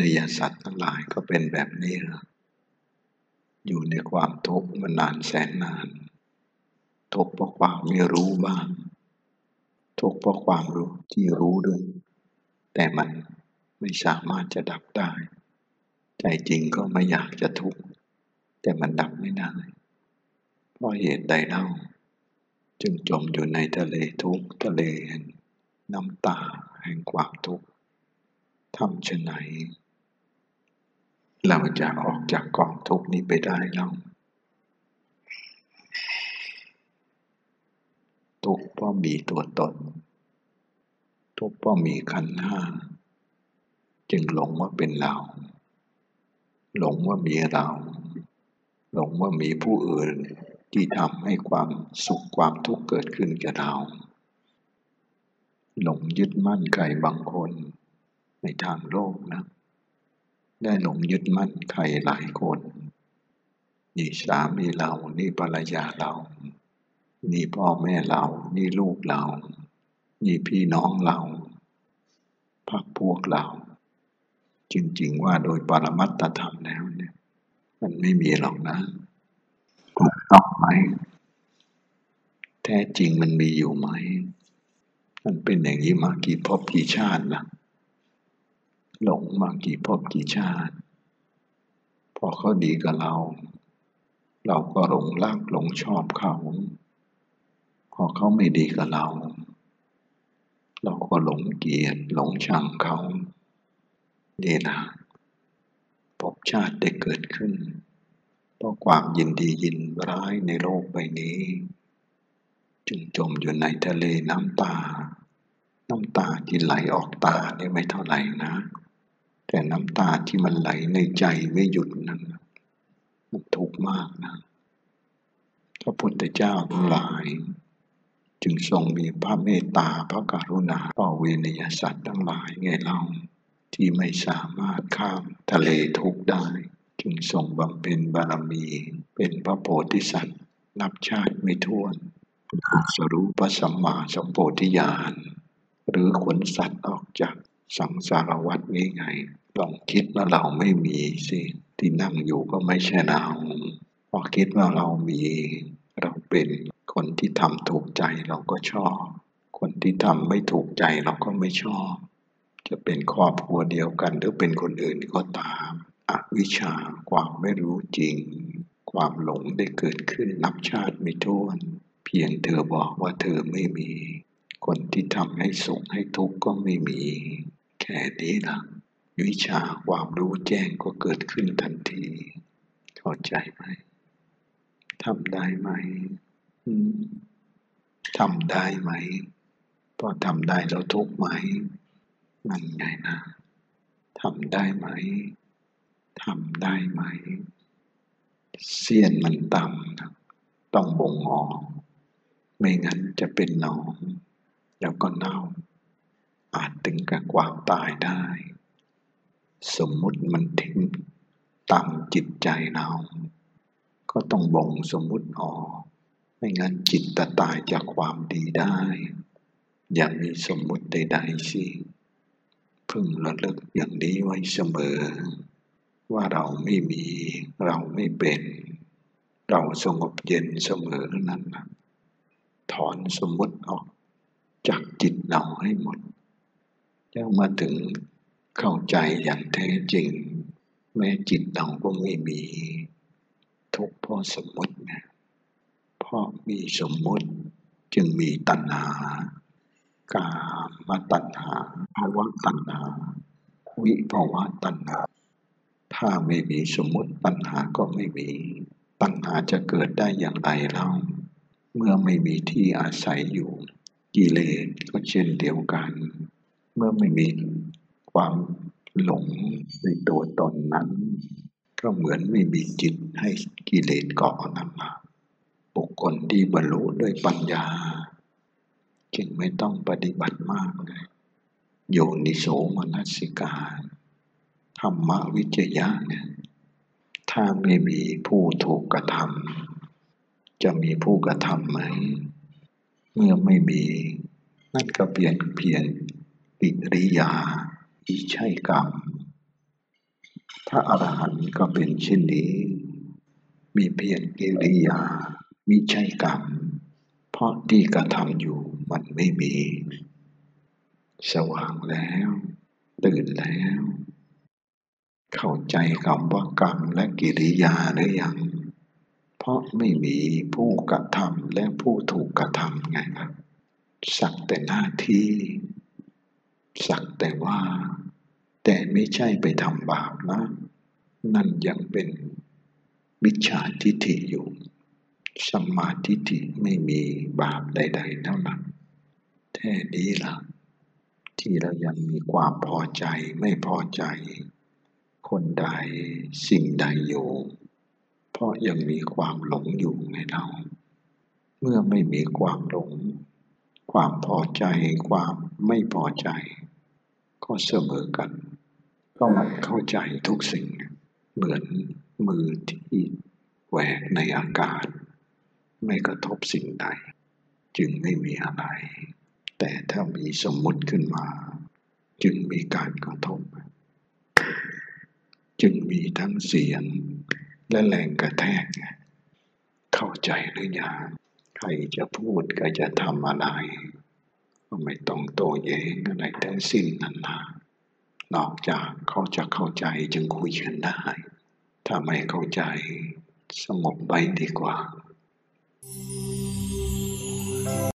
นยสัตว์ทั้งหลายก็เป็นแบบนี้นะอยู่ในความทุกข์มานานแสนนาน ทุกข์เพราะความไม่รู้บ้าง ทุกข์เพราะความรู้ที่รู้ด้วย แต่มันไม่สามารถจะดับได้ ใจจริงก็ไม่อยากจะทุกข์ แต่มันดับไม่ได้ เพราะเหตุใดเล่า จึงจมอยู่ในทะเลทุกข์ทะเลแห่งน้ำตาแห่งความทุกข์ ทำเช่นไหน เราจะออกจากกองทุกนี้ไปได้เล่าทุกเพราะมีตัวตน ทุกเพราะมีขันห้า จึงหลงว่าเป็นเรา หลงว่ามีเรา หลงว่ามีผู้อื่นที่ทำให้ความสุขความทุกข์เกิดขึ้นแก่เรา หลงยึดมั่นใครบางคน ในทางโลกนะ ได้หลงยึดมั่นใครหลายคน นี่สามีเรา นี่ภรรยาเรา นี่พ่อแม่เรา นี่ลูกเรา นี่พี่น้องเราพักพวกเรา จริงๆว่าโดยปรมัตถธรรมแล้วเนี่ย มันไม่มีหรอกนะถูกต้องไหมแท้จริงมันมีอยู่ไหม มันเป็นอย่างนี้มากี่พบกี่ชาติละ หลงมากี่พบกี่ชาติ พอเขาดีกับเรา เราก็หลงรักหลงชอบเขา พอเขาไม่ดีกับเรา เราก็หลงเกลียดหลงชังเขานี่นะพบชาติได้เกิดขึ้น เพราะความยินดียินร้ายในโลกใบนี้ จึงจมอยู่ในทะเลน้ำตา น้ำตาที่ไหลออกตานี่ไม่เท่าไหร่นะ แต่น้ำตาที่มันไหลในใจไม่หยุดนั้น มันทุกข์มากนะ พระพุทธเจ้าทั้งหลาย จึงทรงมีพระเมตตาพระกรุณาต่อเวนยสัตว์ทั้งหลายไงเล่าที่ไม่สามารถข้ามทะเลทุกได้ จึงทรงบำเพ็ญบารมี เป็นพระโพธิสัตว์ นับชาติไม่ถ้วนสรู้พระสัมมาสัมโพธิญาณ หรือขนสัตว์ออกจาก สังสารวัฏนี้ไงลองคิดว่าเราไม่มีสิที่นั่งอยู่ก็ไม่ใช่เราพอคิดว่าเรามี เราเป็นคนที่ทำถูกใจเราก็ชอบ คนที่ทำไม่ถูกใจเราก็ไม่ชอบ จะเป็นครอบครัวเดียวกันหรือเป็นคนอื่นก็ตามอวิชชาความไม่รู้จริง ความหลงได้เกิดขึ้นนับชาติไม่ถ้วน เพียงเธอบอกว่าเธอไม่มี คนที่ทำให้สุขให้ทุกข์ก็ไม่มี แค่นี้ละวิชาความรู้แจ้งก็เกิดขึ้นทันทีเข้าใจไหมทำได้ไหมทำได้ไหมพอทำได้แล้วทุกข์ไหมนั่นไงนะทำได้ไหมทำได้ไหม เสี้ยนมันต่ำนะต้องบ่งออก ไม่งั้นจะเป็นหนอง แล้วก็เน่าอาจ กับความตายได้ สมมุติมันทิ้งต่ำจิตใจเรา ก็ต้องบ่งสมมุติออก ไม่งั้นจิตจะตายจากความดีได้ อย่ามีสมมุติใดๆสิพึงระลึกอย่างนี้ไว้เสมอ ว่าเราไม่มีเราไม่เป็น เราสงบเย็นเสมอนั้นนะถอนสมมติออกจากจิตเราให้หมด แล้วมาถึงเข้าใจอย่างแท้จริง แม้จิตเราก็ไม่มีทุกเพราะสมมตินะเพราะมีสมมติจึงมีตัณหา กามตัณหาภาวะตัณหา วิภาวะตัณหา ถ้าไม่มีสมมติตัณหาก็ไม่มี ตัณหาจะเกิดได้อย่างไรเล่าเมื่อไม่มีที่อาศัยอยู่กิเลสก็เช่นเดียวกัน เมื่อไม่มีความหลงในตัวตนนั้น ก็เหมือนไม่มีจิตให้กิเลสเกาะนำมาบุคคลที่บรรลุด้วยปัญญา จึงไม่ต้องปฏิบัติมากเลยโยนิโสมนัสิกาธรรมวิจยะเนี่ยถ้าไม่มีผู้ถูกกระทำจะมีผู้กระทำไหม เมื่อไม่มี นั่นก็เปลี่ยนเพียง ปิริยาอีใช่กรรมพระอรหันต์ก็เป็นเช่นนี้ มีเพียงกิริยามิใช่กรรม เพราะที่กระทำอยู่มันไม่มี สว่างแล้ว ตื่นแล้ว เข้าใจคำว่ากรรมและกิริยาหรือยัง เพราะไม่มีผู้กระทำและผู้ถูกกระทำไงครับสักแต่หน้าที่ สักแต่ว่า แต่ไม่ใช่ไปทำบาปนะ นั่นยังเป็นมิจฉาทิฏฐิอยู่สัมมาทิฏฐิไม่มีบาปใด ๆ เท่านั้นแท้นี้ล่ะ ที่เรายังมีความพอใจไม่พอใจ คนใดสิ่งใดอยู่เพราะยังมีความหลงอยู่ไงเรา เมื่อไม่มีความหลง ความพอใจความไม่พอใจ ก็เสมอกันก็มันเข้าใจทุกสิ่ง เหมือนมือที่แหวกในอากาศ ไม่กระทบสิ่งใด จึงไม่มีอะไร แต่ถ้ามีสมมุติขึ้นมา จึงมีการกระทบ จึงมีทั้งเสียงและแรงกระแทก เข้าใจหรือยังใครจะพูดก็จะทำอะไร ไม่ต้องโต้แย้งอะไรทั้งสิ้นนั่นนะนอกจากเขาจะเข้าใจจึงคุยกันได้ ถ้าไม่เข้าใจสงบไปดีกว่า Thank you.